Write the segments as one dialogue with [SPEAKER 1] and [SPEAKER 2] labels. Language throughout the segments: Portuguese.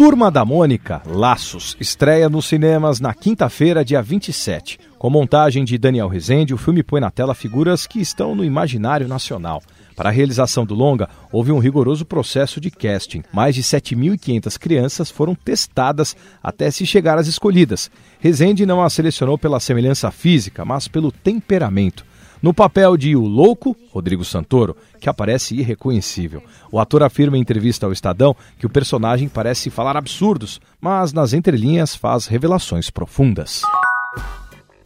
[SPEAKER 1] Turma da Mônica, Laços, estreia nos cinemas na quinta-feira, dia 27. Com montagem de Daniel Rezende, o filme põe na tela figuras que estão no imaginário nacional. Para a realização do longa, houve um rigoroso processo de casting. Mais de 7.500 crianças foram testadas até se chegar às escolhidas. Rezende não a selecionou pela semelhança física, mas pelo temperamento. No papel de O Louco, Rodrigo Santoro, que aparece irreconhecível. O ator afirma em entrevista ao Estadão que o personagem parece falar absurdos, mas nas entrelinhas faz revelações profundas.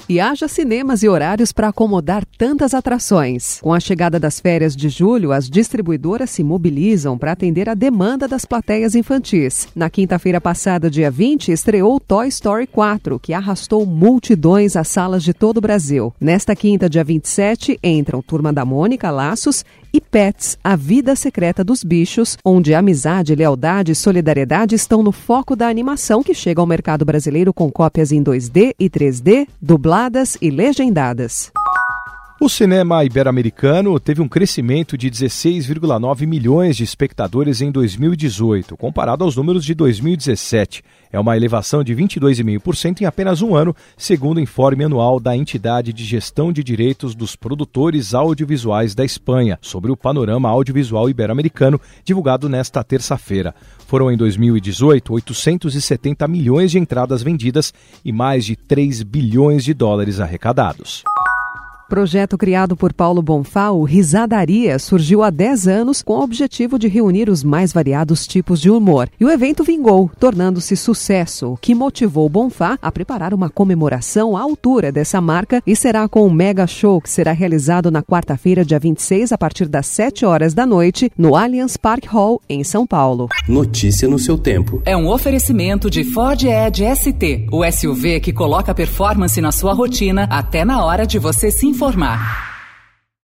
[SPEAKER 2] E haja cinemas e horários para acomodar tantas atrações. Com a chegada das férias de julho, as distribuidoras se mobilizam para atender a demanda das plateias infantis. Na quinta-feira passada, dia 20, estreou Toy Story 4, que arrastou multidões às salas de todo o Brasil. Nesta quinta, dia 27, entram Turma da Mônica, Laços e Pets, A Vida Secreta dos Bichos, onde amizade, lealdade e solidariedade estão no foco da animação que chega ao mercado brasileiro com cópias em 2D e 3D, dubladas e legendadas.
[SPEAKER 1] O cinema ibero-americano teve um crescimento de 16,9 milhões de espectadores em 2018, comparado aos números de 2017. É uma elevação de 22,5% em apenas um ano, segundo o informe anual da entidade de gestão de direitos dos produtores audiovisuais da Espanha, sobre o panorama audiovisual ibero-americano, divulgado nesta terça-feira. Foram em 2018 870 milhões de entradas vendidas e mais de 3 bilhões de dólares arrecadados.
[SPEAKER 2] Projeto criado por Paulo Bonfá, o Risadaria, surgiu há 10 anos com o objetivo de reunir os mais variados tipos de humor. E o evento vingou, tornando-se sucesso, o que motivou Bonfá a preparar uma comemoração à altura dessa marca e será com um mega show que será realizado na quarta-feira, dia 26, a partir das 7 horas da noite, no Allianz Park Hall, em São Paulo.
[SPEAKER 3] Notícia no seu tempo.
[SPEAKER 4] É um oferecimento de Ford Edge ST, o SUV que coloca performance na sua rotina até na hora de você se informar.